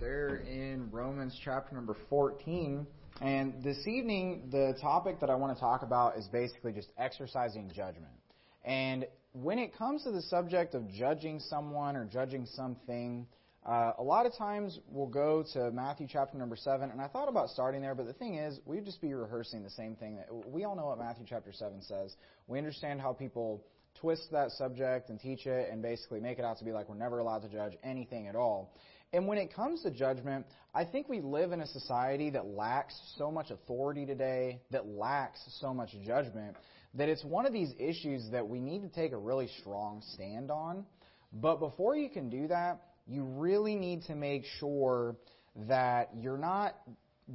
there in Romans chapter number 14. And this evening, the topic that I want to talk about is basically just exercising judgment. And when it comes to the subject of judging someone or judging something, uh, a lot of times we'll go to Matthew chapter number 7, and I thought about starting there, but the thing is, we'd just be rehearsing the same thing. That, we all know what Matthew chapter 7 says. We understand how people twist that subject and teach it and basically make it out to be like we're never allowed to judge anything at all. And when it comes to judgment, I think we live in a society that lacks so much authority today, that lacks so much judgment, that it's one of these issues that we need to take a really strong stand on. But before you can do that, you really need to make sure that you're not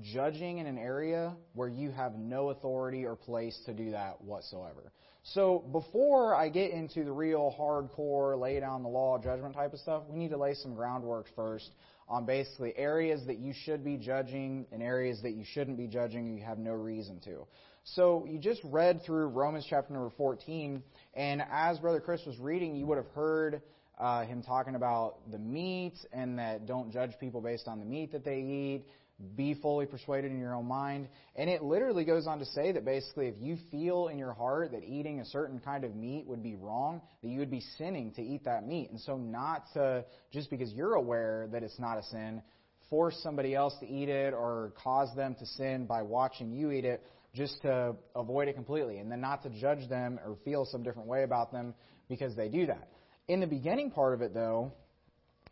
judging in an area where you have no authority or place to do that whatsoever. So before I get into the real hardcore lay down the law judgment type of stuff, we need to lay some groundwork first on basically areas that you should be judging and areas that you shouldn't be judging and you have no reason to. So you just read through Romans chapter number 14, and as Brother Chris was reading, you would have heard uh, him talking about the meat and that don't judge people based on the meat that they eat be fully persuaded in your own mind. And it literally goes on to say that basically, if you feel in your heart that eating a certain kind of meat would be wrong, that you would be sinning to eat that meat. And so, not to, just because you're aware that it's not a sin, force somebody else to eat it or cause them to sin by watching you eat it just to avoid it completely. And then not to judge them or feel some different way about them because they do that. In the beginning part of it, though,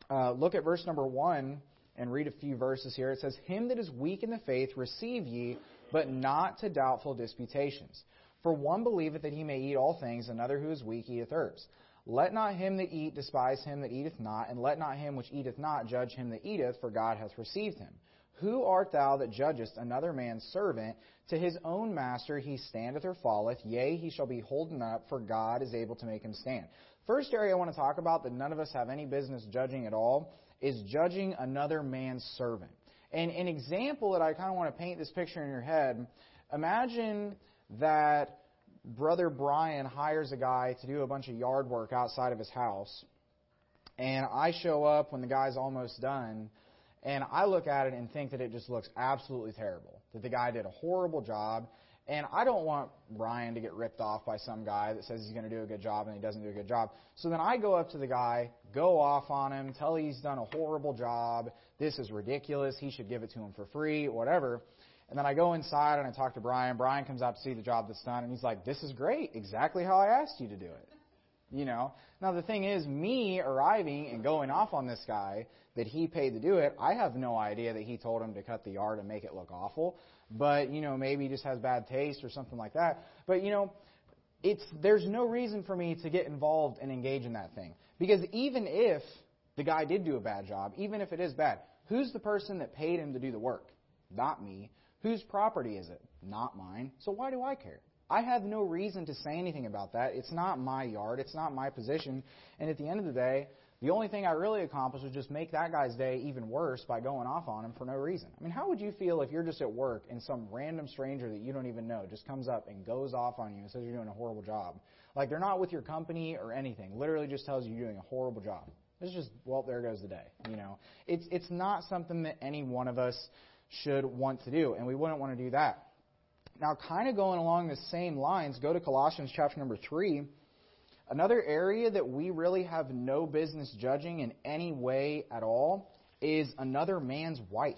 uh, look at verse number 1 and read a few verses here. It says, Him that is weak in the faith receive ye, but not to doubtful disputations. For one believeth that he may eat all things, another who is weak eateth herbs. Let not him that eat despise him that eateth not, and let not him which eateth not judge him that eateth, for God hath received him. Who art thou that judgest another man's servant? To his own master he standeth or falleth, yea, he shall be holden up, for God is able to make him stand. First area I want to talk about that none of us have any business judging at all is judging another man's servant. And an example that I kind of want to paint this picture in your head imagine that Brother Brian hires a guy to do a bunch of yard work outside of his house. And I show up when the guy's almost done, and I look at it and think that it just looks absolutely terrible. That the guy did a horrible job, and I don't want Brian to get ripped off by some guy that says he's going to do a good job and he doesn't do a good job. So then I go up to the guy, go off on him, tell he's done a horrible job. This is ridiculous. He should give it to him for free, whatever. And then I go inside and I talk to Brian. Brian comes out to see the job that's done, and he's like, "This is great. Exactly how I asked you to do it." You know. Now the thing is, me arriving and going off on this guy that he paid to do it, I have no idea that he told him to cut the yard and make it look awful but you know maybe he just has bad taste or something like that. But you know, it's there's no reason for me to get involved and engage in that thing because even if the guy did do a bad job, even if it is bad, who's the person that paid him to do the work? Not me. Whose property is it? Not mine. So why do I care? I have no reason to say anything about that. It's not my yard. It's not my position. And at the end of the day, the only thing I really accomplished was just make that guy's day even worse by going off on him for no reason. I mean, how would you feel if you're just at work and some random stranger that you don't even know just comes up and goes off on you and says you're doing a horrible job? Like they're not with your company or anything. Literally just tells you you're doing a horrible job. It's just, well, there goes the day. You know, it's it's not something that any one of us should want to do, and we wouldn't want to do that. Now, kind of going along the same lines, go to Colossians chapter number three. Another area that we really have no business judging in any way at all is another man's wife.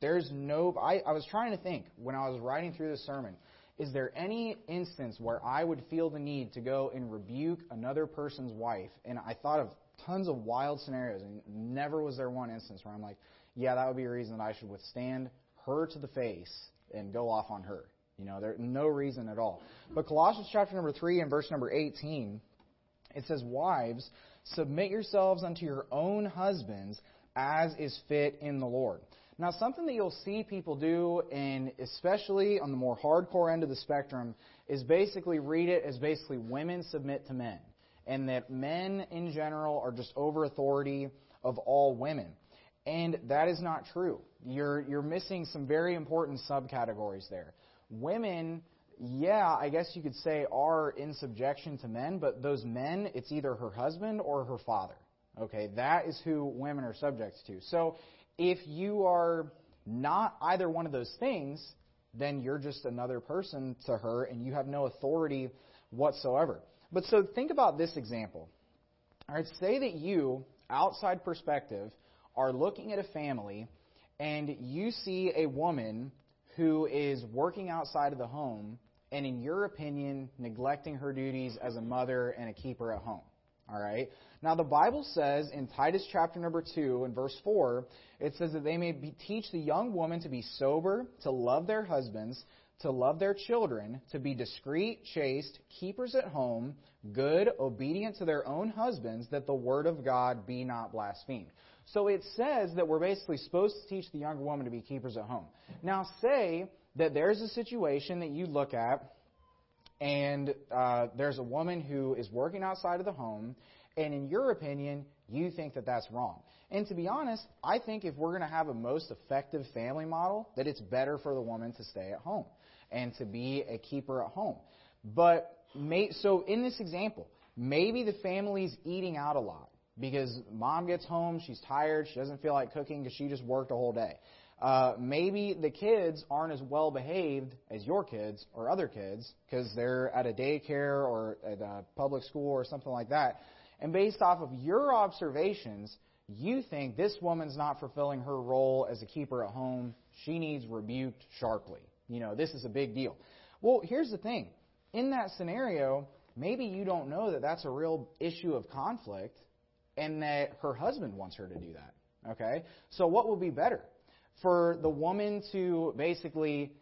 There's no. I, I was trying to think when I was writing through this sermon. Is there any instance where I would feel the need to go and rebuke another person's wife? And I thought of tons of wild scenarios, and never was there one instance where I'm like, yeah, that would be a reason that I should withstand her to the face and go off on her. You know, there's no reason at all. But Colossians chapter number 3 and verse number 18, it says, Wives, submit yourselves unto your own husbands as is fit in the Lord. Now, something that you'll see people do, and especially on the more hardcore end of the spectrum, is basically read it as basically women submit to men, and that men in general are just over authority of all women. And that is not true. You're, you're missing some very important subcategories there women, yeah, I guess you could say, are in subjection to men, but those men, it's either her husband or her father. Okay, that is who women are subject to. So, if you are not either one of those things, then you're just another person to her and you have no authority whatsoever. But so think about this example. All right, say that you, outside perspective, are looking at a family and you see a woman who is working outside of the home and, in your opinion, neglecting her duties as a mother and a keeper at home. All right? Now, the Bible says in Titus chapter number 2 and verse 4, it says that they may be, teach the young woman to be sober, to love their husbands, to love their children, to be discreet, chaste, keepers at home, good, obedient to their own husbands, that the word of God be not blasphemed. So it says that we're basically supposed to teach the younger woman to be keepers at home. Now, say that there's a situation that you look at, and uh, there's a woman who is working outside of the home, and in your opinion, you think that that's wrong. And to be honest, I think if we're going to have a most effective family model, that it's better for the woman to stay at home and to be a keeper at home. But may, so in this example, maybe the family's eating out a lot because mom gets home, she's tired, she doesn't feel like cooking because she just worked a whole day. Uh, maybe the kids aren't as well behaved as your kids or other kids because they're at a daycare or at a public school or something like that. And based off of your observations, you think this woman's not fulfilling her role as a keeper at home. She needs rebuked sharply. You know, this is a big deal. Well, here's the thing. In that scenario, maybe you don't know that that's a real issue of conflict and that her husband wants her to do that. Okay? So what would be better? For the woman to basically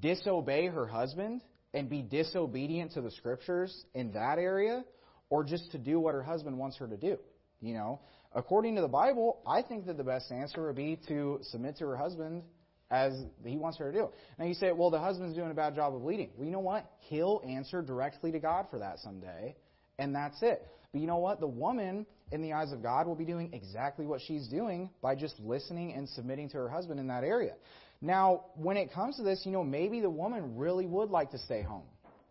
disobey her husband and be disobedient to the scriptures in that area, or just to do what her husband wants her to do? You know, according to the Bible, I think that the best answer would be to submit to her husband as he wants her to do. Now you say, well, the husband's doing a bad job of leading. Well, you know what? He'll answer directly to God for that someday, and that's it. But you know what? The woman, in the eyes of God, will be doing exactly what she's doing by just listening and submitting to her husband in that area. Now, when it comes to this, you know, maybe the woman really would like to stay home.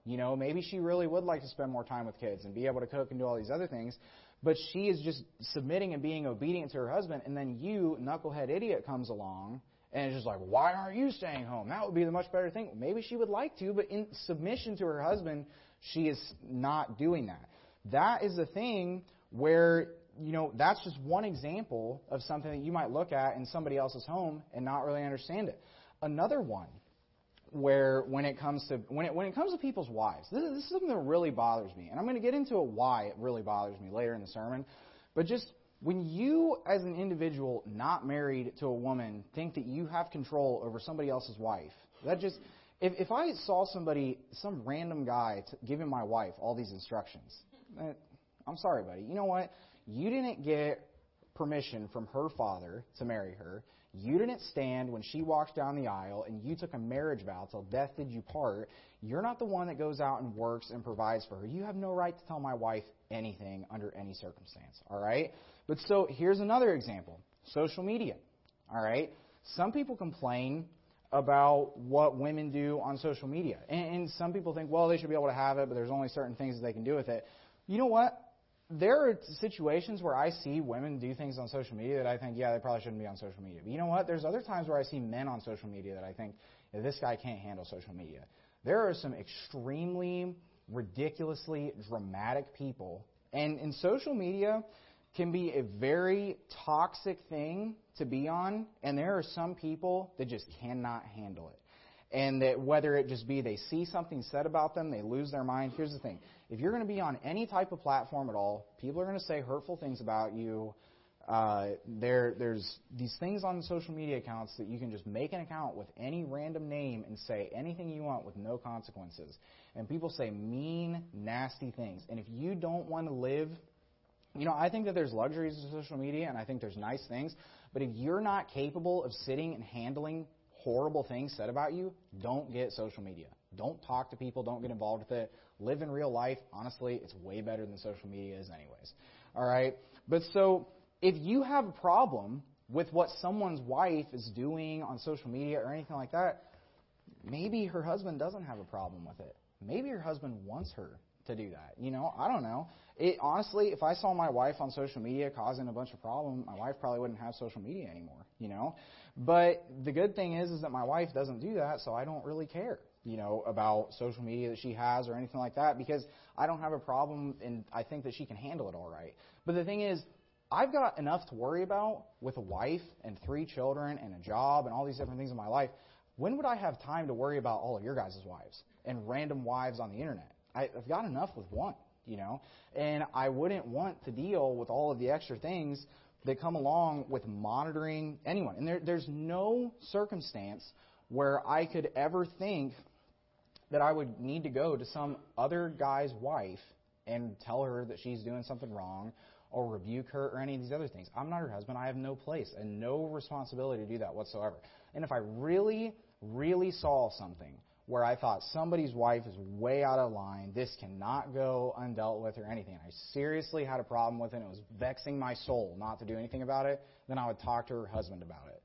You know, maybe she really would like to spend more time with kids and be able to cook and do all these other things, but she is just submitting and being obedient to her husband, and then you, knucklehead idiot, comes along and it's just like, why aren't you staying home? That would be the much better thing. Maybe she would like to, but in submission to her husband, she is not doing that. That is the thing where, you know, that's just one example of something that you might look at in somebody else's home and not really understand it. Another one where when it comes to when it when it comes to people's wives, this is, this is something that really bothers me, and I'm going to get into why it really bothers me later in the sermon. But just when you, as an individual not married to a woman, think that you have control over somebody else's wife, that just if, if I saw somebody, some random guy, t- giving my wife all these instructions, eh, I'm sorry, buddy. You know what? You didn't get permission from her father to marry her. You didn't stand when she walked down the aisle and you took a marriage vow till death did you part. You're not the one that goes out and works and provides for her. You have no right to tell my wife anything under any circumstance. All right? But so here's another example social media. All right? Some people complain about what women do on social media. And, and some people think, well, they should be able to have it, but there's only certain things that they can do with it. You know what? There are situations where I see women do things on social media that I think, yeah, they probably shouldn't be on social media. But you know what? There's other times where I see men on social media that I think, this guy can't handle social media. There are some extremely, ridiculously dramatic people. And in social media can be a very toxic thing to be on. And there are some people that just cannot handle it and that whether it just be they see something said about them, they lose their mind. Here's the thing if you're going to be on any type of platform at all, people are going to say hurtful things about you. Uh, there, there's these things on social media accounts that you can just make an account with any random name and say anything you want with no consequences. And people say mean, nasty things. And if you don't want to live, you know, I think that there's luxuries of social media and I think there's nice things. But if you're not capable of sitting and handling horrible things said about you, don't get social media. Don't talk to people. Don't get involved with it. Live in real life. Honestly, it's way better than social media is, anyways. All right? But so, if you have a problem with what someone's wife is doing on social media or anything like that, maybe her husband doesn't have a problem with it. Maybe her husband wants her to do that. You know, I don't know. It honestly, if I saw my wife on social media causing a bunch of problems, my wife probably wouldn't have social media anymore. You know, but the good thing is, is that my wife doesn't do that, so I don't really care. You know about social media that she has or anything like that because I don't have a problem, and I think that she can handle it all right. But the thing is, I've got enough to worry about with a wife and three children and a job and all these different things in my life. When would I have time to worry about all of your guys' wives and random wives on the internet? I, I've got enough with one, you know? And I wouldn't want to deal with all of the extra things that come along with monitoring anyone. And there, there's no circumstance where I could ever think that I would need to go to some other guy's wife and tell her that she's doing something wrong or rebuke her or any of these other things. I'm not her husband. I have no place and no responsibility to do that whatsoever. And if I really, really saw something where I thought somebody's wife is way out of line, this cannot go undealt with or anything, I seriously had a problem with it, and it was vexing my soul not to do anything about it, then I would talk to her husband about it.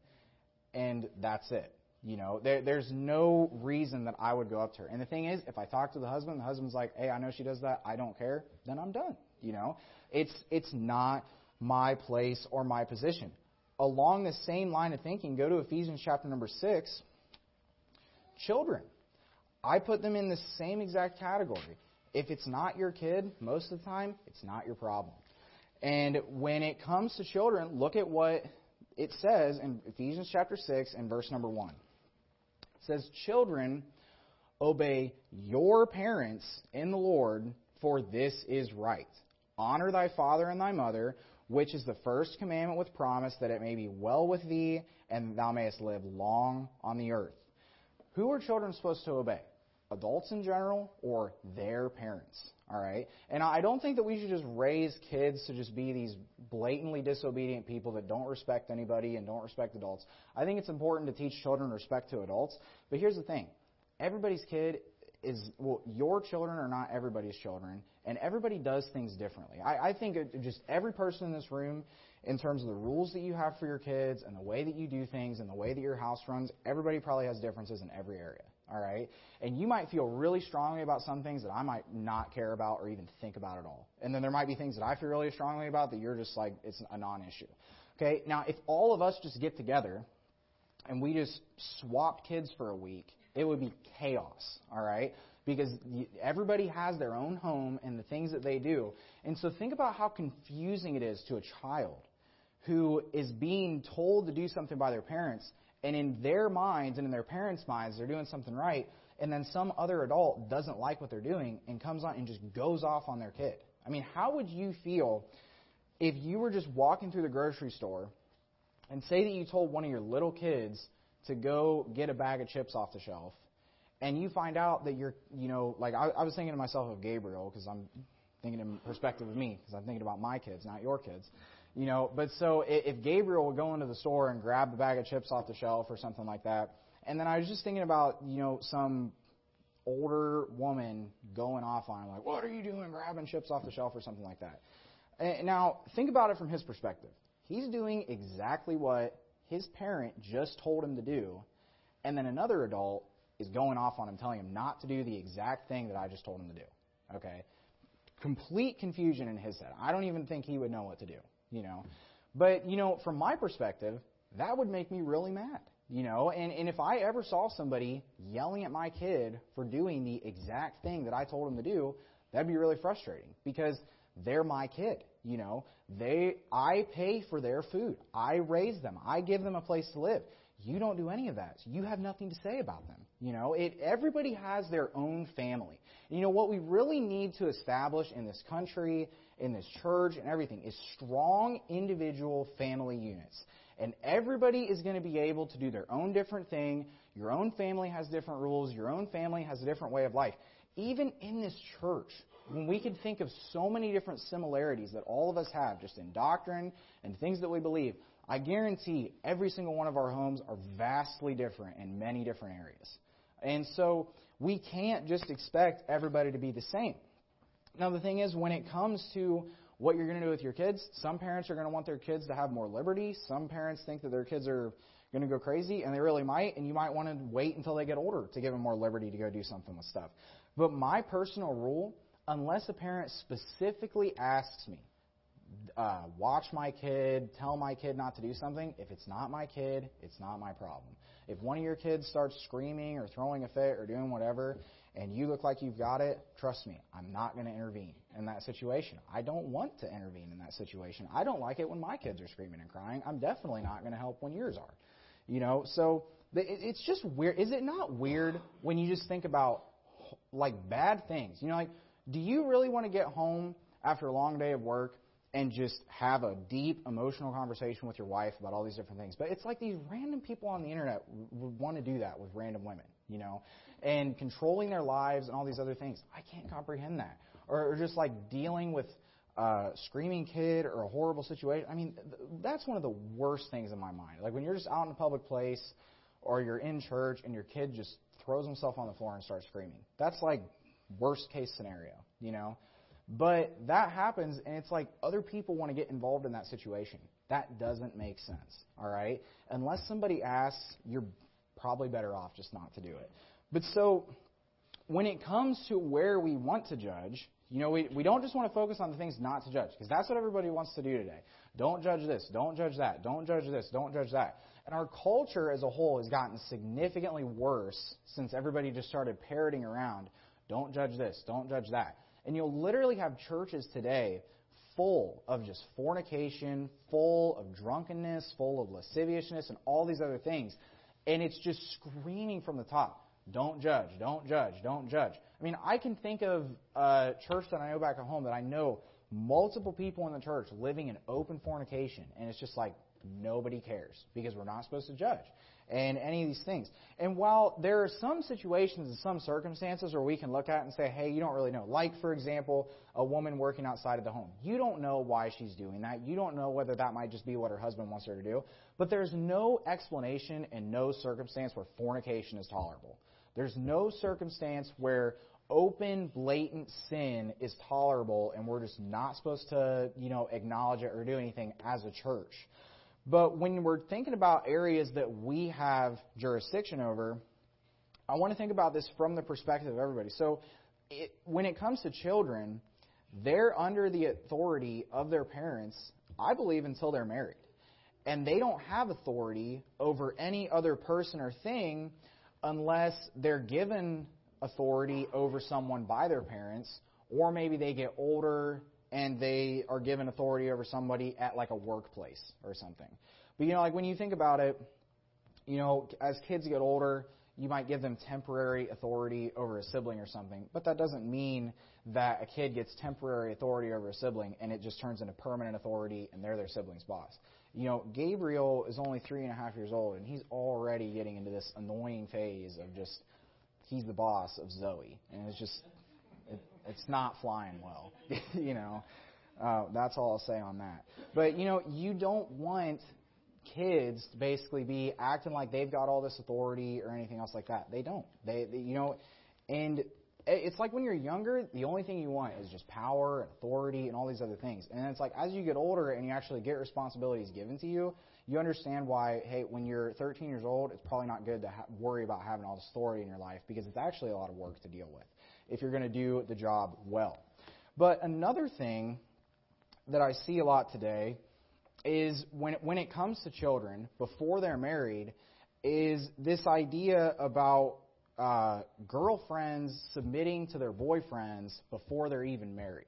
And that's it. You know, there, there's no reason that I would go up to her. And the thing is, if I talk to the husband, the husband's like, hey, I know she does that, I don't care, then I'm done. You know, it's, it's not my place or my position. Along the same line of thinking, go to Ephesians chapter number 6. Children. I put them in the same exact category. If it's not your kid, most of the time, it's not your problem. And when it comes to children, look at what it says in Ephesians chapter 6 and verse number 1. It says, Children, obey your parents in the Lord, for this is right. Honor thy father and thy mother, which is the first commandment with promise, that it may be well with thee, and thou mayest live long on the earth. Who are children supposed to obey? Adults in general or their parents? All right? And I don't think that we should just raise kids to just be these blatantly disobedient people that don't respect anybody and don't respect adults. I think it's important to teach children respect to adults. But here's the thing everybody's kid is well, your children are not everybody's children, and everybody does things differently. I, I think just every person in this room, in terms of the rules that you have for your kids and the way that you do things and the way that your house runs, everybody probably has differences in every area. All right, and you might feel really strongly about some things that I might not care about or even think about at all, and then there might be things that I feel really strongly about that you're just like it's a non-issue. Okay, now if all of us just get together and we just swap kids for a week it would be chaos, all right? Because everybody has their own home and the things that they do. And so think about how confusing it is to a child who is being told to do something by their parents, and in their minds and in their parents' minds, they're doing something right, and then some other adult doesn't like what they're doing and comes on and just goes off on their kid. I mean, how would you feel if you were just walking through the grocery store and say that you told one of your little kids to go get a bag of chips off the shelf, and you find out that you're, you know, like I, I was thinking to myself of Gabriel because I'm thinking in perspective of me because I'm thinking about my kids, not your kids. You know, but so if Gabriel would go into the store and grab a bag of chips off the shelf or something like that, and then I was just thinking about, you know, some older woman going off on him, like, what are you doing grabbing chips off the shelf or something like that. And now, think about it from his perspective. He's doing exactly what his parent just told him to do, and then another adult is going off on him, telling him not to do the exact thing that I just told him to do. Okay? Complete confusion in his head. I don't even think he would know what to do, you know. But, you know, from my perspective, that would make me really mad, you know. And, and if I ever saw somebody yelling at my kid for doing the exact thing that I told him to do, that'd be really frustrating because they're my kid. You know, they, I pay for their food. I raise them. I give them a place to live. You don't do any of that. So you have nothing to say about them. You know, it, everybody has their own family. You know, what we really need to establish in this country, in this church, and everything is strong individual family units. And everybody is going to be able to do their own different thing. Your own family has different rules. Your own family has a different way of life. Even in this church, when we can think of so many different similarities that all of us have just in doctrine and things that we believe, I guarantee every single one of our homes are vastly different in many different areas. And so we can't just expect everybody to be the same. Now, the thing is, when it comes to what you're going to do with your kids, some parents are going to want their kids to have more liberty. Some parents think that their kids are going to go crazy, and they really might, and you might want to wait until they get older to give them more liberty to go do something with stuff. But my personal rule unless a parent specifically asks me, uh, watch my kid, tell my kid not to do something, if it's not my kid, it's not my problem. If one of your kids starts screaming or throwing a fit or doing whatever, and you look like you've got it, trust me, I'm not going to intervene in that situation. I don't want to intervene in that situation. I don't like it when my kids are screaming and crying. I'm definitely not going to help when yours are. You know, so it's just weird. Is it not weird when you just think about like bad things? You know, like do you really want to get home after a long day of work and just have a deep emotional conversation with your wife about all these different things? But it's like these random people on the internet would want to do that with random women, you know, and controlling their lives and all these other things. I can't comprehend that. Or, or just like dealing with a screaming kid or a horrible situation. I mean, th- that's one of the worst things in my mind. Like when you're just out in a public place or you're in church and your kid just throws himself on the floor and starts screaming. That's like worst case scenario, you know? But that happens, and it's like other people want to get involved in that situation. That doesn't make sense, all right? Unless somebody asks, you're probably better off just not to do it. But so, when it comes to where we want to judge, you know, we, we don't just want to focus on the things not to judge, because that's what everybody wants to do today. Don't judge this, don't judge that, don't judge this, don't judge that. And our culture as a whole has gotten significantly worse since everybody just started parroting around don't judge this. Don't judge that. And you'll literally have churches today full of just fornication, full of drunkenness, full of lasciviousness, and all these other things. And it's just screaming from the top don't judge, don't judge, don't judge. I mean, I can think of a church that I know back at home that I know multiple people in the church living in open fornication, and it's just like nobody cares because we're not supposed to judge and any of these things. And while there are some situations and some circumstances where we can look at and say, hey, you don't really know. Like, for example, a woman working outside of the home. You don't know why she's doing that. You don't know whether that might just be what her husband wants her to do. But there's no explanation and no circumstance where fornication is tolerable. There's no circumstance where open, blatant sin is tolerable and we're just not supposed to, you know, acknowledge it or do anything as a church. But when we're thinking about areas that we have jurisdiction over, I want to think about this from the perspective of everybody. So, it, when it comes to children, they're under the authority of their parents, I believe, until they're married. And they don't have authority over any other person or thing unless they're given authority over someone by their parents, or maybe they get older and they are given authority over somebody at like a workplace or something. But you know, like when you think about it, you know, as kids get older, you might give them temporary authority over a sibling or something, but that doesn't mean that a kid gets temporary authority over a sibling and it just turns into permanent authority and they're their sibling's boss. You know, Gabriel is only three and a half years old and he's already getting into this annoying phase of just he's the boss of Zoe, and it's just it's not flying well. you know, uh, that's all I'll say on that. But you know, you don't want kids to basically be acting like they've got all this authority or anything else like that. They don't. They, they you know, and it's like when you're younger, the only thing you want is just power and authority and all these other things. And it's like as you get older and you actually get responsibilities given to you, you understand why, hey, when you're 13 years old, it's probably not good to ha- worry about having all this authority in your life because it's actually a lot of work to deal with if you're going to do the job well. But another thing that I see a lot today is when when it comes to children before they're married, is this idea about uh, girlfriends submitting to their boyfriends before they're even married.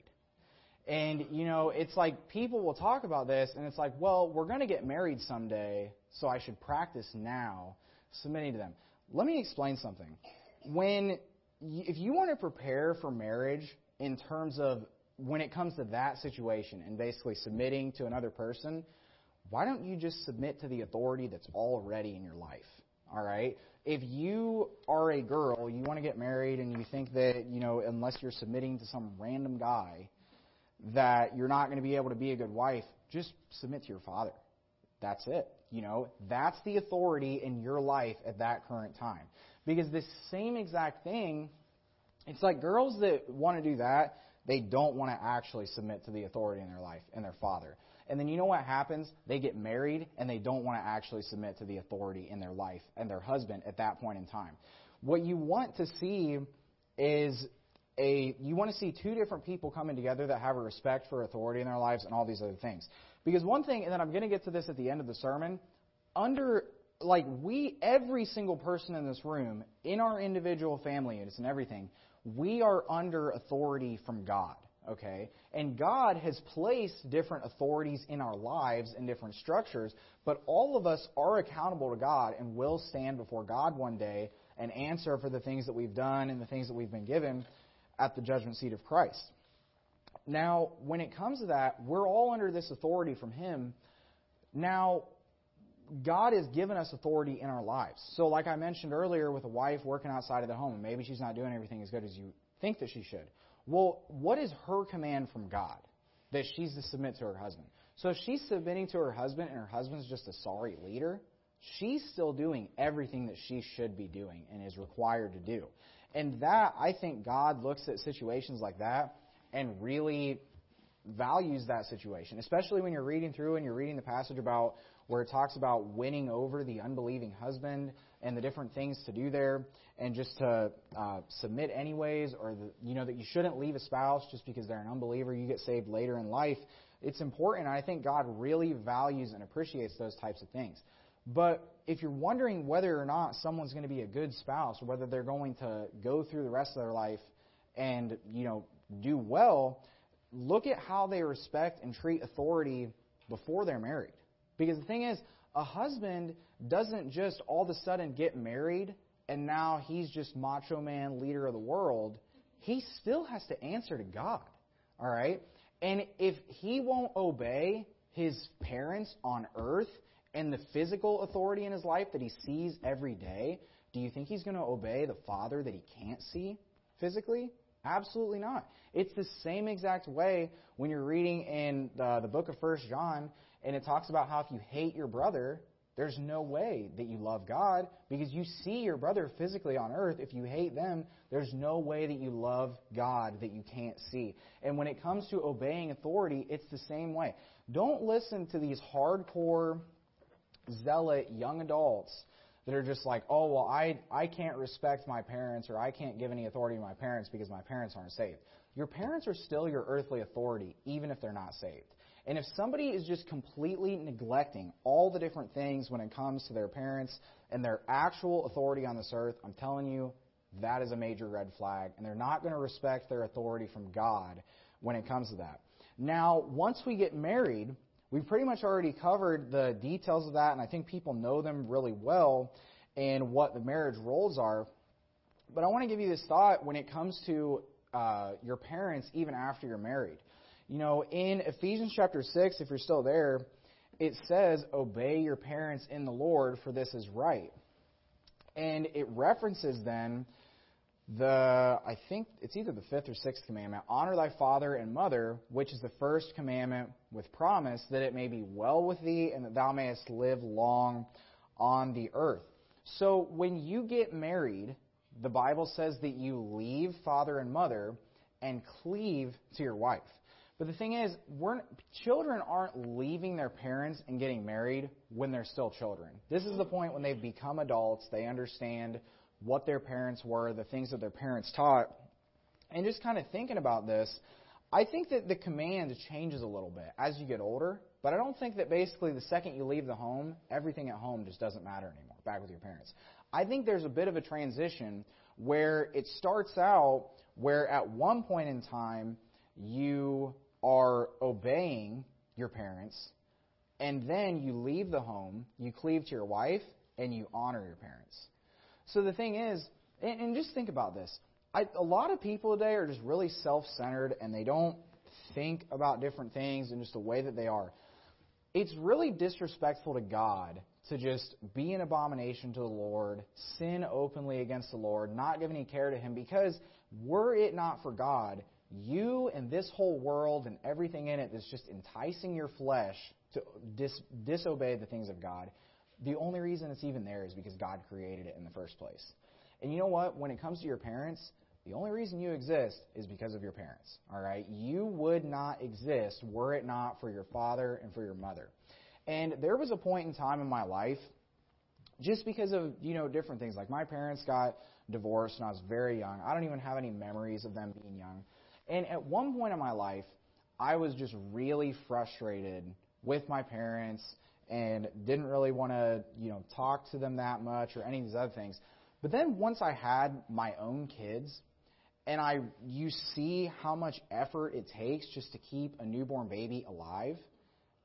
And, you know, it's like people will talk about this, and it's like, well, we're going to get married someday, so I should practice now submitting to them. Let me explain something. When if you want to prepare for marriage in terms of when it comes to that situation and basically submitting to another person, why don't you just submit to the authority that's already in your life? All right? If you are a girl, you want to get married and you think that, you know, unless you're submitting to some random guy, that you're not going to be able to be a good wife, just submit to your father. That's it. You know, that's the authority in your life at that current time. Because this same exact thing, it's like girls that want to do that, they don't want to actually submit to the authority in their life and their father. And then you know what happens? They get married and they don't want to actually submit to the authority in their life and their husband at that point in time. What you want to see is a you want to see two different people coming together that have a respect for authority in their lives and all these other things. Because one thing, and then I'm going to get to this at the end of the sermon, under like we every single person in this room in our individual family units and everything, we are under authority from God okay? And God has placed different authorities in our lives and different structures, but all of us are accountable to God and will stand before God one day and answer for the things that we've done and the things that we've been given at the judgment seat of Christ. Now, when it comes to that, we're all under this authority from Him. Now, God has given us authority in our lives. So, like I mentioned earlier, with a wife working outside of the home, maybe she's not doing everything as good as you think that she should. Well, what is her command from God? That she's to submit to her husband. So if she's submitting to her husband and her husband's just a sorry leader, she's still doing everything that she should be doing and is required to do. And that, I think God looks at situations like that and really values that situation, especially when you're reading through and you're reading the passage about where it talks about winning over the unbelieving husband and the different things to do there, and just to uh, submit anyways, or the, you know that you shouldn't leave a spouse just because they're an unbeliever. You get saved later in life. It's important. I think God really values and appreciates those types of things. But if you're wondering whether or not someone's going to be a good spouse, or whether they're going to go through the rest of their life and you know do well, look at how they respect and treat authority before they're married. Because the thing is, a husband doesn't just all of a sudden get married and now he's just macho man, leader of the world. He still has to answer to God. All right? And if he won't obey his parents on earth and the physical authority in his life that he sees every day, do you think he's going to obey the Father that he can't see physically? Absolutely not. It's the same exact way when you're reading in the, the book of First John and it talks about how if you hate your brother, there's no way that you love God because you see your brother physically on earth. If you hate them, there's no way that you love God that you can't see. And when it comes to obeying authority, it's the same way. Don't listen to these hardcore, zealot young adults that are just like, oh, well, I, I can't respect my parents or I can't give any authority to my parents because my parents aren't saved. Your parents are still your earthly authority, even if they're not saved. And if somebody is just completely neglecting all the different things when it comes to their parents and their actual authority on this earth, I'm telling you, that is a major red flag. And they're not going to respect their authority from God when it comes to that. Now, once we get married, we've pretty much already covered the details of that, and I think people know them really well and what the marriage roles are. But I want to give you this thought when it comes to uh, your parents even after you're married. You know, in Ephesians chapter 6, if you're still there, it says, Obey your parents in the Lord, for this is right. And it references then the, I think it's either the fifth or sixth commandment honor thy father and mother, which is the first commandment with promise that it may be well with thee and that thou mayest live long on the earth. So when you get married, the Bible says that you leave father and mother and cleave to your wife. But the thing is, children aren't leaving their parents and getting married when they're still children. This is the point when they've become adults, they understand what their parents were, the things that their parents taught. And just kind of thinking about this, I think that the command changes a little bit as you get older, but I don't think that basically the second you leave the home, everything at home just doesn't matter anymore, back with your parents. I think there's a bit of a transition where it starts out where at one point in time you are obeying your parents, and then you leave the home, you cleave to your wife, and you honor your parents. So the thing is, and, and just think about this. I, a lot of people today are just really self centered and they don't think about different things and just the way that they are. It's really disrespectful to God to just be an abomination to the Lord, sin openly against the Lord, not give any care to Him, because were it not for God, you and this whole world and everything in it that's just enticing your flesh to dis- disobey the things of God, the only reason it's even there is because God created it in the first place. And you know what? When it comes to your parents, the only reason you exist is because of your parents. All right? You would not exist were it not for your father and for your mother. And there was a point in time in my life just because of, you know, different things. Like my parents got divorced when I was very young. I don't even have any memories of them being young. And at one point in my life, I was just really frustrated with my parents and didn't really want to, you know, talk to them that much or any of these other things. But then once I had my own kids, and I you see how much effort it takes just to keep a newborn baby alive,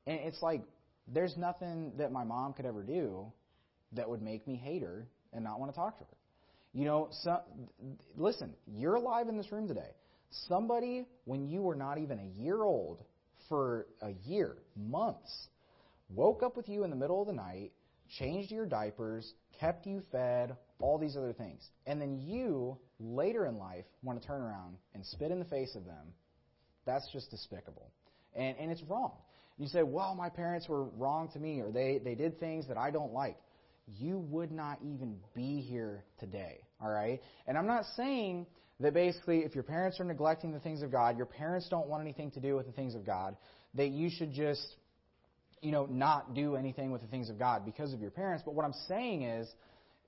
and it's like there's nothing that my mom could ever do that would make me hate her and not want to talk to her. You know, so, listen, you're alive in this room today. Somebody, when you were not even a year old, for a year, months, woke up with you in the middle of the night, changed your diapers, kept you fed, all these other things. And then you, later in life, want to turn around and spit in the face of them. That's just despicable. And, and it's wrong. You say, well, my parents were wrong to me, or they, they did things that I don't like. You would not even be here today, all right? And I'm not saying that basically if your parents are neglecting the things of God, your parents don't want anything to do with the things of God, that you should just, you know, not do anything with the things of God because of your parents. But what I'm saying is,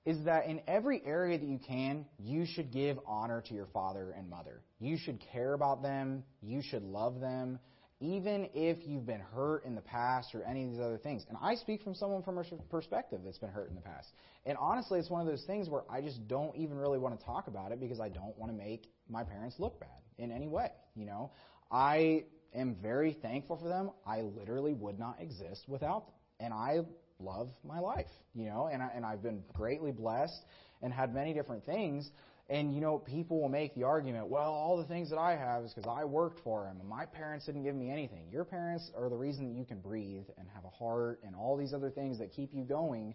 is that in every area that you can, you should give honor to your father and mother. You should care about them. You should love them, even if you've been hurt in the past or any of these other things. And I speak from someone from a perspective that's been hurt in the past. And honestly, it's one of those things where I just don't even really want to talk about it because I don't want to make my parents look bad in any way. You know, I am very thankful for them. I literally would not exist without them. And I love my life, you know, and, I, and I've been greatly blessed and had many different things. And, you know, people will make the argument, well, all the things that I have is because I worked for and my parents didn't give me anything. Your parents are the reason that you can breathe and have a heart and all these other things that keep you going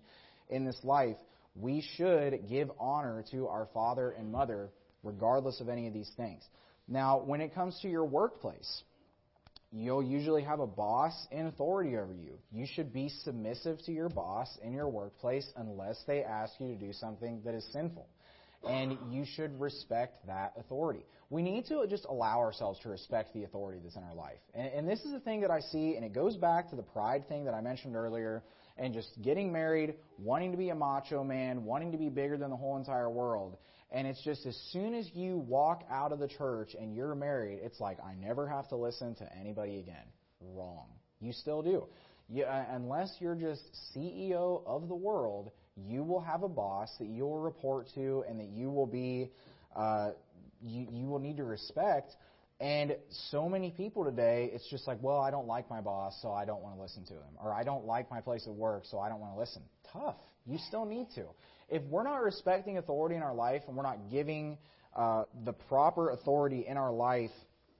in this life. We should give honor to our father and mother regardless of any of these things. Now, when it comes to your workplace, you'll usually have a boss in authority over you. You should be submissive to your boss in your workplace unless they ask you to do something that is sinful. And you should respect that authority. We need to just allow ourselves to respect the authority that's in our life. And, and this is the thing that I see, and it goes back to the pride thing that I mentioned earlier, and just getting married, wanting to be a macho man, wanting to be bigger than the whole entire world. And it's just as soon as you walk out of the church and you're married, it's like, I never have to listen to anybody again. Wrong. You still do. You, uh, unless you're just CEO of the world, you will have a boss that you will report to and that you will be, uh, you, you will need to respect. And so many people today, it's just like, well, I don't like my boss, so I don't want to listen to him. Or I don't like my place of work, so I don't want to listen. Tough. You still need to if we're not respecting authority in our life and we're not giving uh, the proper authority in our life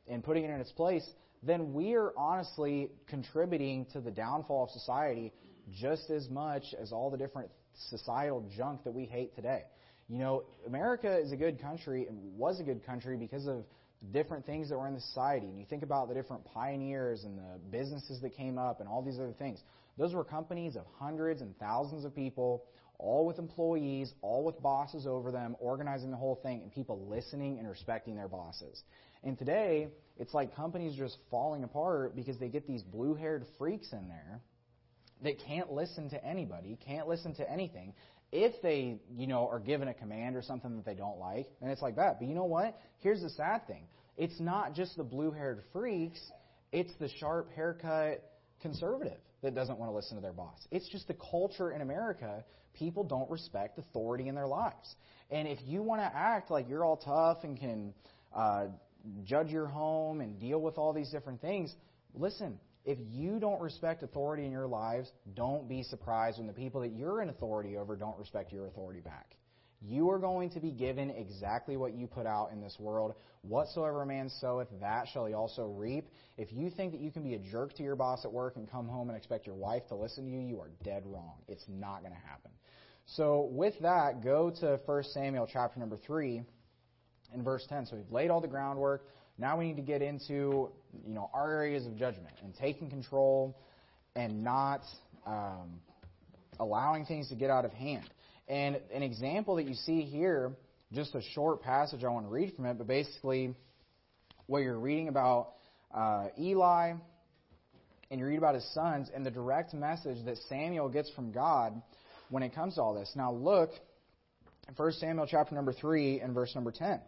and putting it in its place, then we are honestly contributing to the downfall of society just as much as all the different societal junk that we hate today. You know, America is a good country and was a good country because of different things that were in the society. And you think about the different pioneers and the businesses that came up and all these other things. Those were companies of hundreds and thousands of people all with employees, all with bosses over them, organizing the whole thing, and people listening and respecting their bosses. And today, it's like companies are just falling apart because they get these blue haired freaks in there that can't listen to anybody, can't listen to anything. If they, you know, are given a command or something that they don't like, and it's like that. But you know what? Here's the sad thing. It's not just the blue haired freaks, it's the sharp haircut conservative that doesn't want to listen to their boss. It's just the culture in America. People don't respect authority in their lives. And if you want to act like you're all tough and can uh, judge your home and deal with all these different things, listen, if you don't respect authority in your lives, don't be surprised when the people that you're in authority over don't respect your authority back. You are going to be given exactly what you put out in this world. Whatsoever a man soweth, that shall he also reap. If you think that you can be a jerk to your boss at work and come home and expect your wife to listen to you, you are dead wrong. It's not going to happen. So with that, go to 1 Samuel chapter number 3 and verse 10. So we've laid all the groundwork. Now we need to get into, you know, our areas of judgment and taking control and not um, allowing things to get out of hand. And an example that you see here, just a short passage I want to read from it, but basically, what you're reading about uh, Eli, and you read about his sons, and the direct message that Samuel gets from God when it comes to all this. Now look, 1 Samuel chapter number 3 and verse number 10.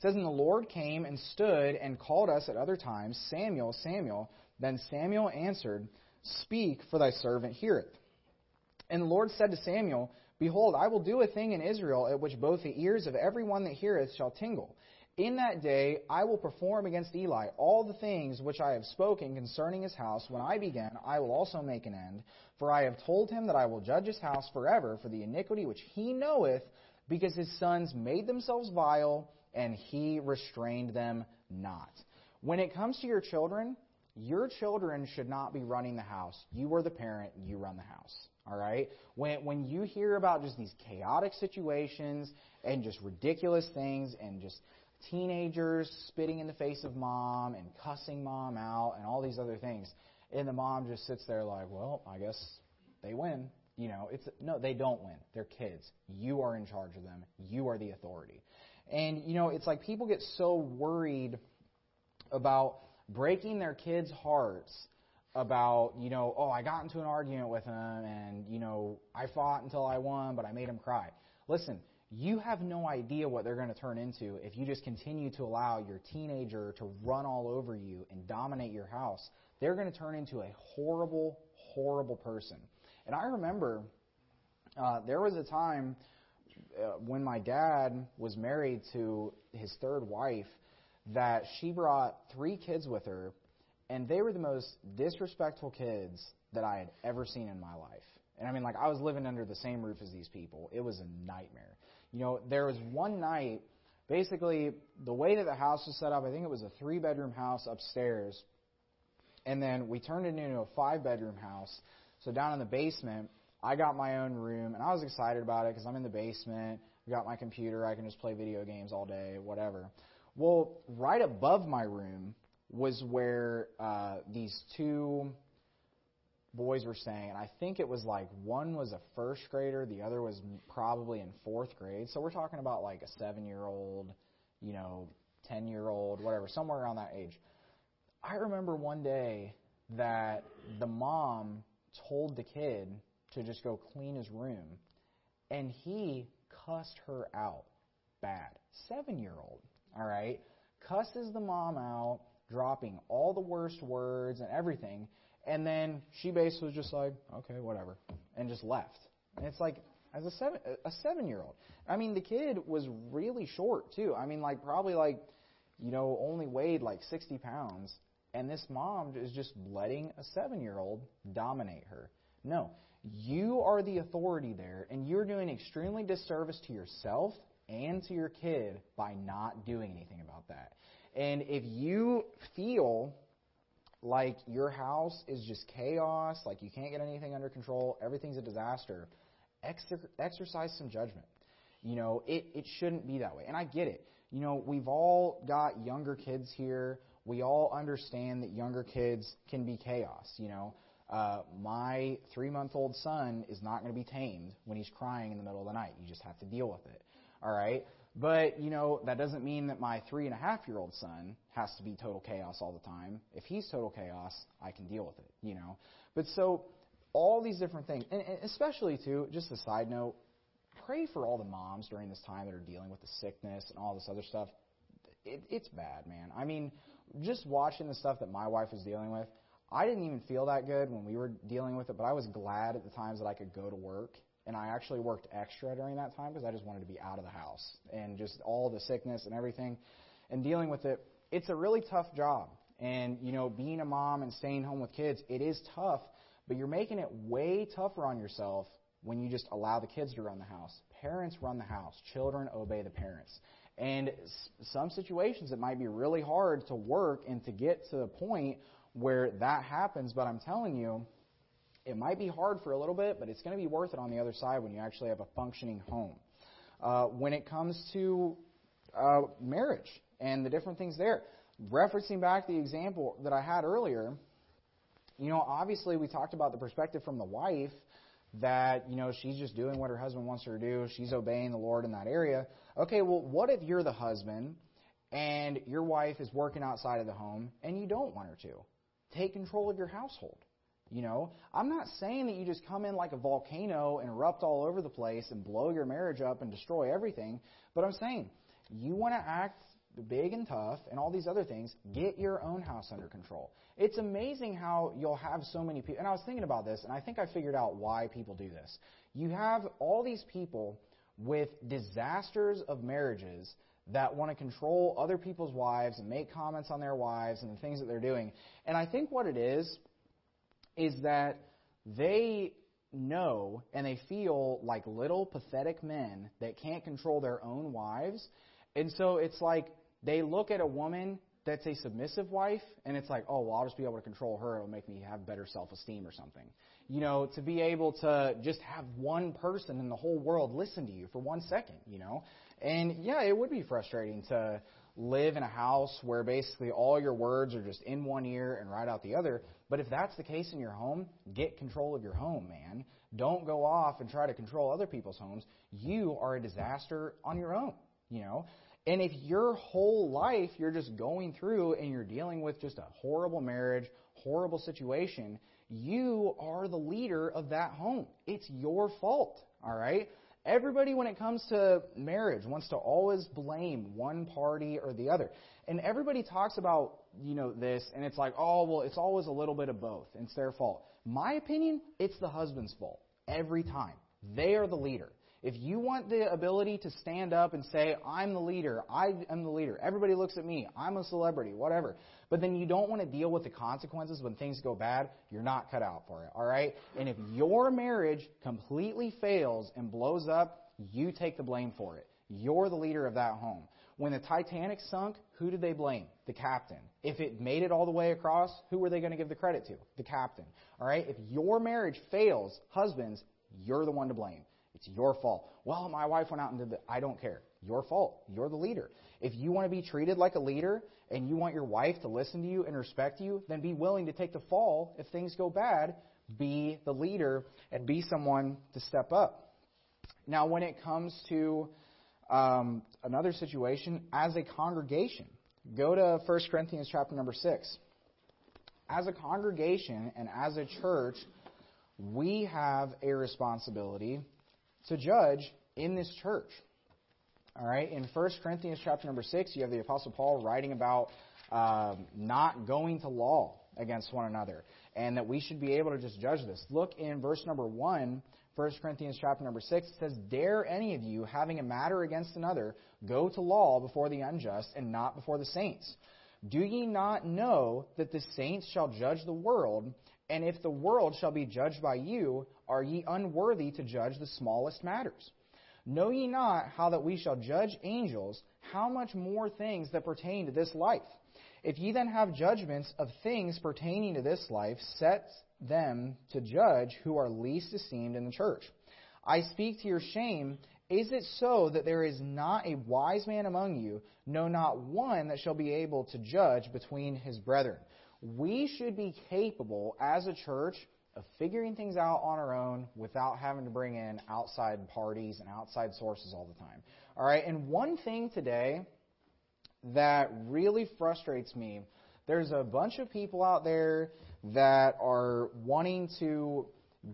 It says, And the Lord came and stood and called us at other times, Samuel, Samuel. Then Samuel answered, Speak, for thy servant heareth. And the Lord said to Samuel, Behold, I will do a thing in Israel at which both the ears of every one that heareth shall tingle. In that day I will perform against Eli all the things which I have spoken concerning his house. When I begin, I will also make an end. For I have told him that I will judge his house forever for the iniquity which he knoweth, because his sons made themselves vile, and he restrained them not. When it comes to your children, your children should not be running the house. You are the parent, you run the house. All right? When, when you hear about just these chaotic situations and just ridiculous things and just teenagers spitting in the face of mom and cussing mom out and all these other things. And the mom just sits there like, well, I guess they win. You know, it's no, they don't win. They're kids. You are in charge of them. You are the authority. And you know, it's like people get so worried about breaking their kids' hearts about, you know, oh, I got into an argument with them and, you know, I fought until I won, but I made them cry. Listen, you have no idea what they're going to turn into if you just continue to allow your teenager to run all over you and dominate your house. They're going to turn into a horrible, horrible person. And I remember uh, there was a time uh, when my dad was married to his third wife that she brought three kids with her, and they were the most disrespectful kids that I had ever seen in my life. And I mean, like, I was living under the same roof as these people. It was a nightmare. You know, there was one night, basically, the way that the house was set up, I think it was a three bedroom house upstairs. And then we turned it into a five bedroom house. So down in the basement, I got my own room, and I was excited about it because I'm in the basement. I got my computer. I can just play video games all day, whatever. Well, right above my room was where uh, these two boys were staying, and I think it was like one was a first grader, the other was probably in fourth grade. So we're talking about like a seven year old, you know, 10 year old, whatever, somewhere around that age. I remember one day that the mom told the kid to just go clean his room, and he cussed her out bad. Seven year old, all right? Cusses the mom out, dropping all the worst words and everything. And then she basically was just like, okay, whatever, and just left. And it's like, as a seven a seven year old. I mean, the kid was really short too. I mean, like probably like, you know, only weighed like 60 pounds. And this mom is just letting a seven year old dominate her. No, you are the authority there, and you're doing extremely disservice to yourself and to your kid by not doing anything about that. And if you feel like your house is just chaos, like you can't get anything under control, everything's a disaster, exer- exercise some judgment. You know, it, it shouldn't be that way. And I get it. You know, we've all got younger kids here. We all understand that younger kids can be chaos, you know. Uh, my three month old son is not going to be tamed when he's crying in the middle of the night. You just have to deal with it. All right? But, you know, that doesn't mean that my three and a half year old son has to be total chaos all the time. If he's total chaos, I can deal with it, you know. But so, all these different things, and especially, too, just a side note, pray for all the moms during this time that are dealing with the sickness and all this other stuff. It, it's bad, man. I mean, just watching the stuff that my wife was dealing with, I didn't even feel that good when we were dealing with it, but I was glad at the times that I could go to work and I actually worked extra during that time because I just wanted to be out of the house and just all the sickness and everything and dealing with it. It's a really tough job. And, you know, being a mom and staying home with kids, it is tough, but you're making it way tougher on yourself when you just allow the kids to run the house. Parents run the house. Children obey the parents. And some situations it might be really hard to work and to get to the point where that happens, but I'm telling you, it might be hard for a little bit, but it's going to be worth it on the other side when you actually have a functioning home. Uh, when it comes to uh, marriage and the different things there, referencing back the example that I had earlier, you know, obviously we talked about the perspective from the wife that, you know, she's just doing what her husband wants her to do. She's obeying the Lord in that area. Okay, well, what if you're the husband and your wife is working outside of the home and you don't want her to? Take control of your household You know, I'm not saying that you just come in like a volcano and erupt all over the place and blow your marriage up and destroy everything, but I'm saying you want to act big and tough and all these other things, get your own house under control. It's amazing how you'll have so many people. And I was thinking about this, and I think I figured out why people do this. You have all these people with disasters of marriages that want to control other people's wives and make comments on their wives and the things that they're doing. And I think what it is, is that they know and they feel like little pathetic men that can't control their own wives. And so it's like they look at a woman that's a submissive wife and it's like, oh, well, I'll just be able to control her. It'll make me have better self esteem or something. You know, to be able to just have one person in the whole world listen to you for one second, you know. And yeah, it would be frustrating to live in a house where basically all your words are just in one ear and right out the other. But if that's the case in your home, get control of your home, man. Don't go off and try to control other people's homes. You are a disaster on your own, you know. And if your whole life you're just going through and you're dealing with just a horrible marriage, horrible situation, you are the leader of that home. It's your fault, all right? Everybody, when it comes to marriage, wants to always blame one party or the other. And everybody talks about, you know, this, and it's like, oh, well, it's always a little bit of both. It's their fault. My opinion, it's the husband's fault. Every time. They are the leader. If you want the ability to stand up and say, I'm the leader, I am the leader, everybody looks at me, I'm a celebrity, whatever, but then you don't want to deal with the consequences when things go bad, you're not cut out for it, alright? And if your marriage completely fails and blows up, you take the blame for it. You're the leader of that home. When the Titanic sunk, who did they blame? The captain. If it made it all the way across, who were they going to give the credit to? The captain. All right? If your marriage fails, husbands, you're the one to blame. It's your fault. Well, my wife went out and did that. I don't care. Your fault. You're the leader. If you want to be treated like a leader and you want your wife to listen to you and respect you, then be willing to take the fall if things go bad. Be the leader and be someone to step up. Now, when it comes to um, another situation, as a congregation, go to 1 Corinthians chapter number 6. As a congregation and as a church, we have a responsibility to judge in this church. All right, in 1 Corinthians chapter number 6, you have the Apostle Paul writing about um, not going to law against one another, and that we should be able to just judge this. Look in verse number 1, 1 Corinthians chapter number 6, it says, Dare any of you, having a matter against another, go to law before the unjust and not before the saints? Do ye not know that the saints shall judge the world? And if the world shall be judged by you, are ye unworthy to judge the smallest matters? Know ye not how that we shall judge angels, how much more things that pertain to this life? If ye then have judgments of things pertaining to this life, set them to judge who are least esteemed in the church. I speak to your shame. Is it so that there is not a wise man among you, no, not one that shall be able to judge between his brethren? we should be capable as a church of figuring things out on our own without having to bring in outside parties and outside sources all the time. All right, and one thing today that really frustrates me, there's a bunch of people out there that are wanting to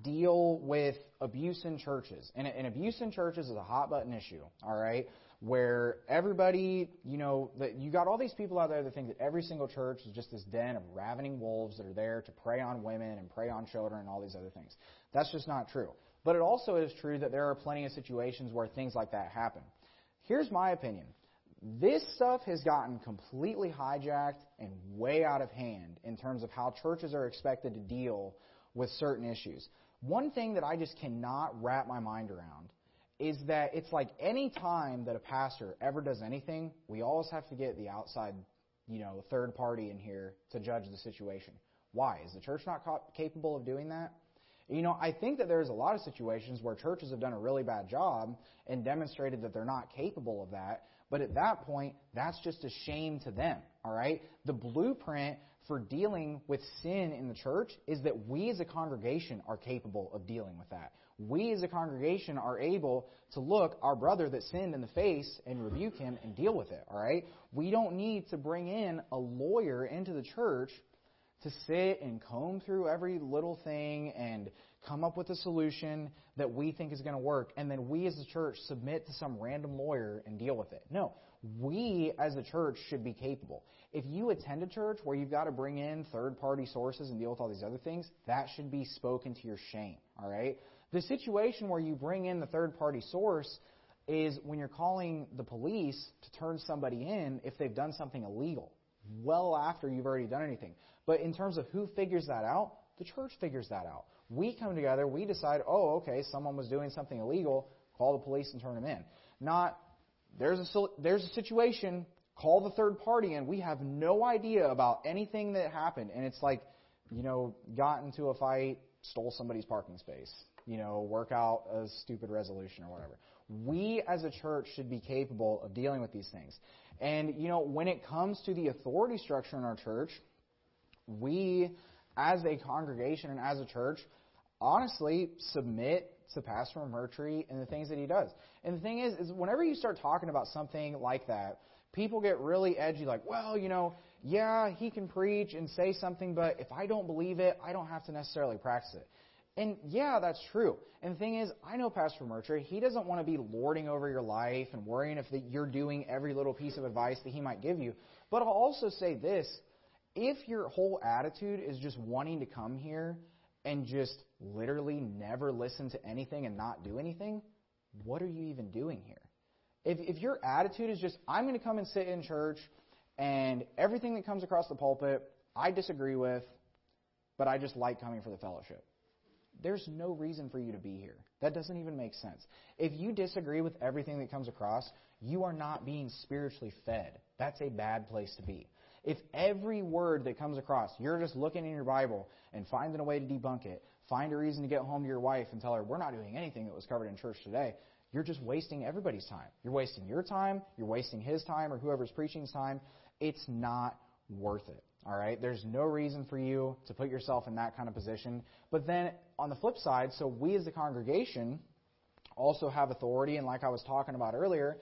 deal with abuse in churches. And, and abuse in churches is a hot button issue, all right? Where everybody, you know, that you got all these people out there that think that every single church is just this den of ravening wolves that are there to prey on women and prey on children and all these other things. That's just not true. But it also is true that there are plenty of situations where things like that happen. Here's my opinion. This stuff has gotten completely hijacked and way out of hand in terms of how churches are expected to deal with certain issues. One thing that I just cannot wrap my mind around is that it's like any time that a pastor ever does anything, we always have to get the outside, you know, third party in here to judge the situation. Why? Is the church not capable of doing that? You know, I think that there's a lot of situations where churches have done a really bad job and demonstrated that they're not capable of that. But at that point, that's just a shame to them. All right? The blueprint for dealing with sin in the church is that we as a congregation are capable of dealing with that we as a congregation are able to look our brother that sinned in the face and rebuke him and deal with it, all right? We don't need to bring in a lawyer into the church to sit and comb through every little thing and come up with a solution that we think is going to work, and then we as a church submit to some random lawyer and deal with it. No, we as a church should be capable. If you attend a church where you've got to bring in third party sources and deal with all these other things, that should be spoken to your shame, all right? The situation where you bring in the third party source is when you're calling the police to turn somebody in if they've done something illegal, well after you've already done anything. But in terms of who figures that out, the church figures that out. We come together, we decide, oh, okay, someone was doing something illegal, call the police and turn them in. Not, there's a, there's a situation, call the third party and We have no idea about anything that happened. And it's like, you know, got into a fight, stole somebody's parking space, you know, work out a stupid resolution or whatever. We as a church should be capable of dealing with these things. And, you know, when it comes to the authority structure in our church, we, as a congregation and as a church, honestly submit to Pastor Murtry and the things that he does. And the thing is, is whenever you start talking about something like that, people get really edgy, like, well, you know, yeah, he can preach and say something, but if I don't believe it, I don't have to necessarily practice it. And yeah, that's true. And the thing is, I know Pastor Murtry, He doesn't want to be lording over your life and worrying if you're doing every little piece of advice that he might give you. But I'll also say this if your whole attitude is just wanting to come here and just literally never listen to anything and not do anything, what are you even doing here? If, if your attitude is just, I'm going to come and sit in church and everything that comes across the pulpit, I disagree with, but I just like coming for the fellowship there's no reason for you to be here. That doesn't even make sense. If you disagree with everything that comes across, you are not being spiritually fed. That's a bad place to be. If every word that comes across, you're just looking in your Bible and finding a way to debunk it, find a reason to get home to your wife and tell her, we're not doing anything that was covered in church today, you're just wasting everybody's time. You're wasting your time, you're wasting his time or whoever's preaching's time. It's not worth it. All right? There's no reason for you to put yourself in that kind of position. But then on the flip side, so we as the congregation also have authority, and like I was talking about earlier,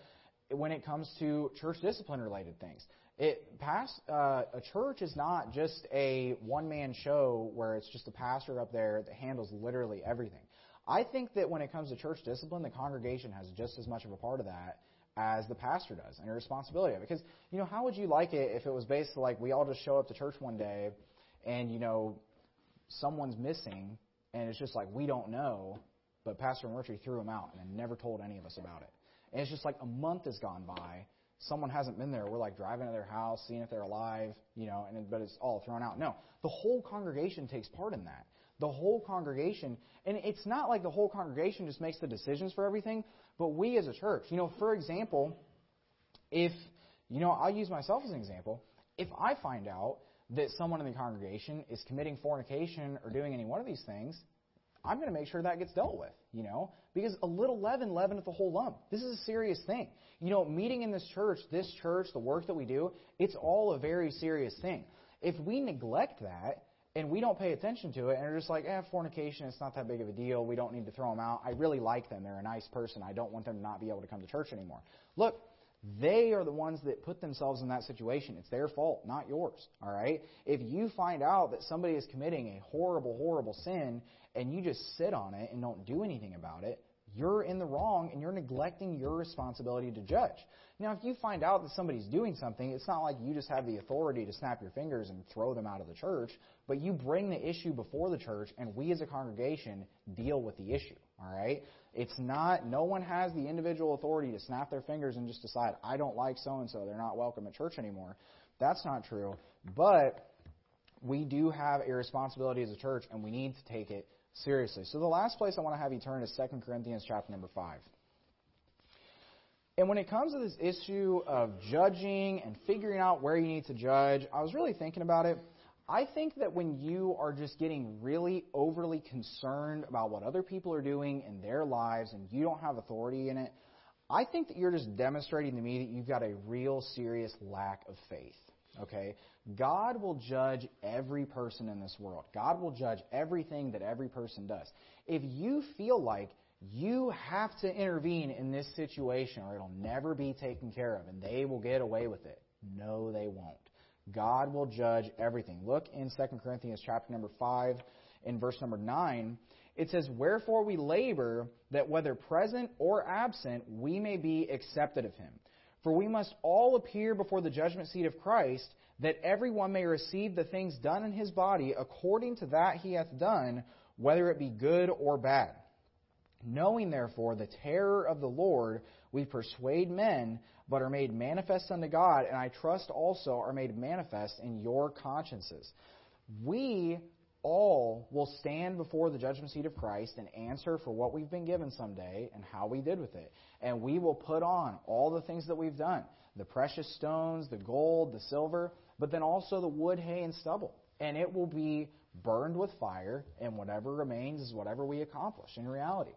when it comes to church discipline related things. It pass uh, a church is not just a one man show where it's just a pastor up there that handles literally everything. I think that when it comes to church discipline, the congregation has just as much of a part of that as the pastor does and a responsibility of it. Because, you know, how would you like it if it was basically like we all just show up to church one day and, you know, someone's missing and it's just like we don't know, but Pastor Murtry threw him out and never told any of us about it. And it's just like a month has gone by, someone hasn't been there. We're like driving to their house, seeing if they're alive, you know, and but it's all thrown out. No, the whole congregation takes part in that. The whole congregation, and it's not like the whole congregation just makes the decisions for everything, but we as a church. You know, for example, if, you know, I'll use myself as an example. If I find out that someone in the congregation is committing fornication or doing any one of these things, I'm going to make sure that gets dealt with, you know, because a little leaven leaveneth the whole lump. This is a serious thing. You know, meeting in this church, this church, the work that we do, it's all a very serious thing. If we neglect that, and we don't pay attention to it, and are just like, eh, fornication, it's not that big of a deal. We don't need to throw them out. I really like them. They're a nice person. I don't want them to not be able to come to church anymore. Look, they are the ones that put themselves in that situation. It's their fault, not yours. All right? If you find out that somebody is committing a horrible, horrible sin, and you just sit on it and don't do anything about it, you're in the wrong and you're neglecting your responsibility to judge. Now, if you find out that somebody's doing something, it's not like you just have the authority to snap your fingers and throw them out of the church, but you bring the issue before the church and we as a congregation deal with the issue. All right? It's not, no one has the individual authority to snap their fingers and just decide, I don't like so and so, they're not welcome at church anymore. That's not true. But we do have a responsibility as a church and we need to take it seriously. So the last place I want to have you turn is 2 Corinthians chapter number 5. And when it comes to this issue of judging and figuring out where you need to judge, I was really thinking about it. I think that when you are just getting really overly concerned about what other people are doing in their lives and you don't have authority in it, I think that you're just demonstrating to me that you've got a real serious lack of faith. Okay? God will judge every person in this world. God will judge everything that every person does. If you feel like you have to intervene in this situation or it'll never be taken care of and they will get away with it, no, they won't. God will judge everything. Look in 2 Corinthians chapter number 5 in verse number 9. It says, Wherefore we labor that whether present or absent, we may be accepted of him. For we must all appear before the judgment seat of Christ, that every one may receive the things done in his body according to that he hath done, whether it be good or bad. Knowing therefore the terror of the Lord, we persuade men, but are made manifest unto God, and I trust also are made manifest in your consciences. We all will stand before the judgment seat of Christ and answer for what we've been given someday and how we did with it. And we will put on all the things that we've done the precious stones, the gold, the silver, but then also the wood, hay, and stubble. And it will be burned with fire, and whatever remains is whatever we accomplish in reality.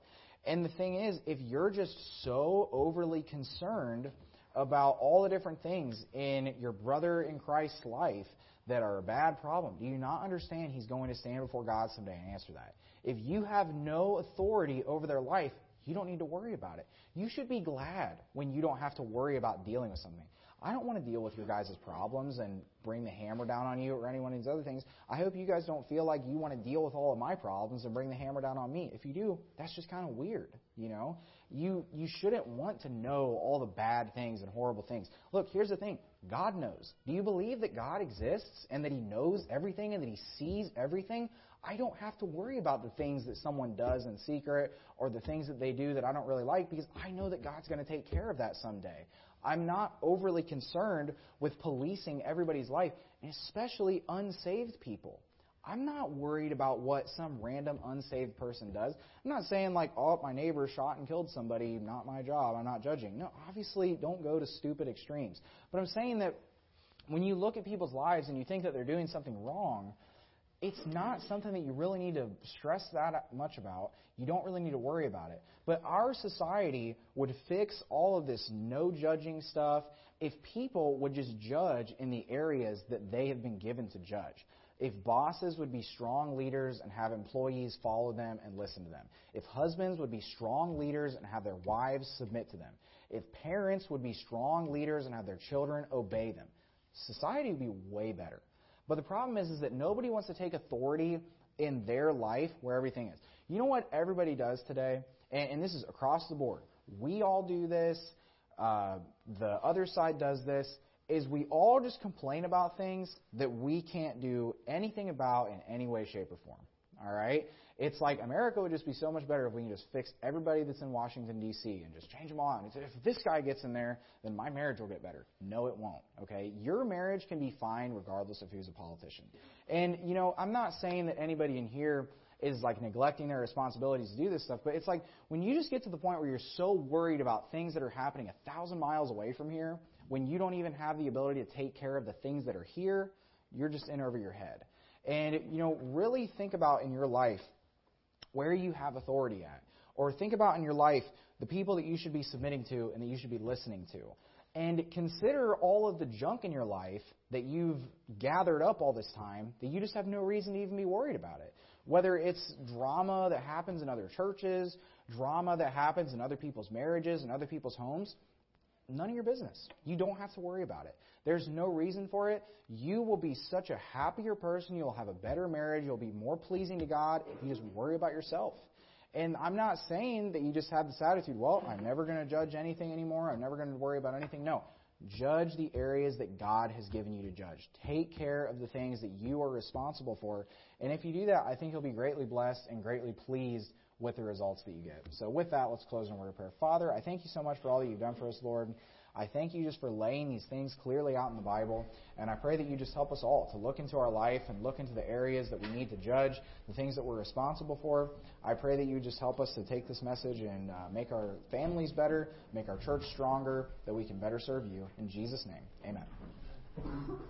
And the thing is, if you're just so overly concerned about all the different things in your brother in Christ's life that are a bad problem, do you not understand he's going to stand before God someday and answer that? If you have no authority over their life, you don't need to worry about it. You should be glad when you don't have to worry about dealing with something. I don't want to deal with your guys' problems and bring the hammer down on you or any one of these other things. I hope you guys don't feel like you want to deal with all of my problems and bring the hammer down on me. If you do, that's just kind of weird, you know? You you shouldn't want to know all the bad things and horrible things. Look, here's the thing. God knows. Do you believe that God exists and that he knows everything and that he sees everything? I don't have to worry about the things that someone does in secret or the things that they do that I don't really like because I know that God's going to take care of that someday. I'm not overly concerned with policing everybody's life, especially unsaved people. I'm not worried about what some random unsaved person does. I'm not saying like, oh, my neighbor shot and killed somebody, not my job. I'm not judging. No, obviously, don't go to stupid extremes. But I'm saying that when you look at people's lives and you think that they're doing something wrong, it's not something that you really need to stress that much about. You don't really need to worry about it. But our society would fix all of this no judging stuff if people would just judge in the areas that they have been given to judge. If bosses would be strong leaders and have employees follow them and listen to them. If husbands would be strong leaders and have their wives submit to them. If parents would be strong leaders and have their children obey them. Society would be way better. But the problem is, is that nobody wants to take authority in their life where everything is. You know what everybody does today? And, and this is across the board. We all do this. Uh, the other side does this. Is we all just complain about things that we can't do anything about in any way, shape, or form. All right? It's like America would just be so much better if we can just fix everybody that's in Washington, D.C. and just change them all out. And if this guy gets in there, then my marriage will get better. No, it won't. Okay? Your marriage can be fine regardless of who's a politician. And, you know, I'm not saying that anybody in here is like neglecting their responsibilities to do this stuff, but it's like when you just get to the point where you're so worried about things that are happening a thousand miles away from here, when you don't even have the ability to take care of the things that are here, you're just in over your head. And, you know, really think about in your life where you have authority at. Or think about in your life the people that you should be submitting to and that you should be listening to. And consider all of the junk in your life that you've gathered up all this time that you just have no reason to even be worried about it. Whether it's drama that happens in other churches, drama that happens in other people's marriages and other people's homes, none of your business. You don't have to worry about it. There's no reason for it. You will be such a happier person. You'll have a better marriage. You'll be more pleasing to God if you just worry about yourself. And I'm not saying that you just have this attitude, well, I'm never going to judge anything anymore. I'm never going to worry about anything. No. Judge the areas that God has given you to judge. Take care of the things that you are responsible for. And if you do that, I think you'll be greatly blessed and greatly pleased with the results that you get. So with that, let's close in word of prayer. Father, I thank you so much for all that you've done for us, Lord. I thank you just for laying these things clearly out in the Bible. And I pray that you just help us all to look into our life and look into the areas that we need to judge, the things that we're responsible for. I pray that you just help us to take this message and uh, make our families better, make our church stronger, that we can better serve you. In Jesus' name, amen.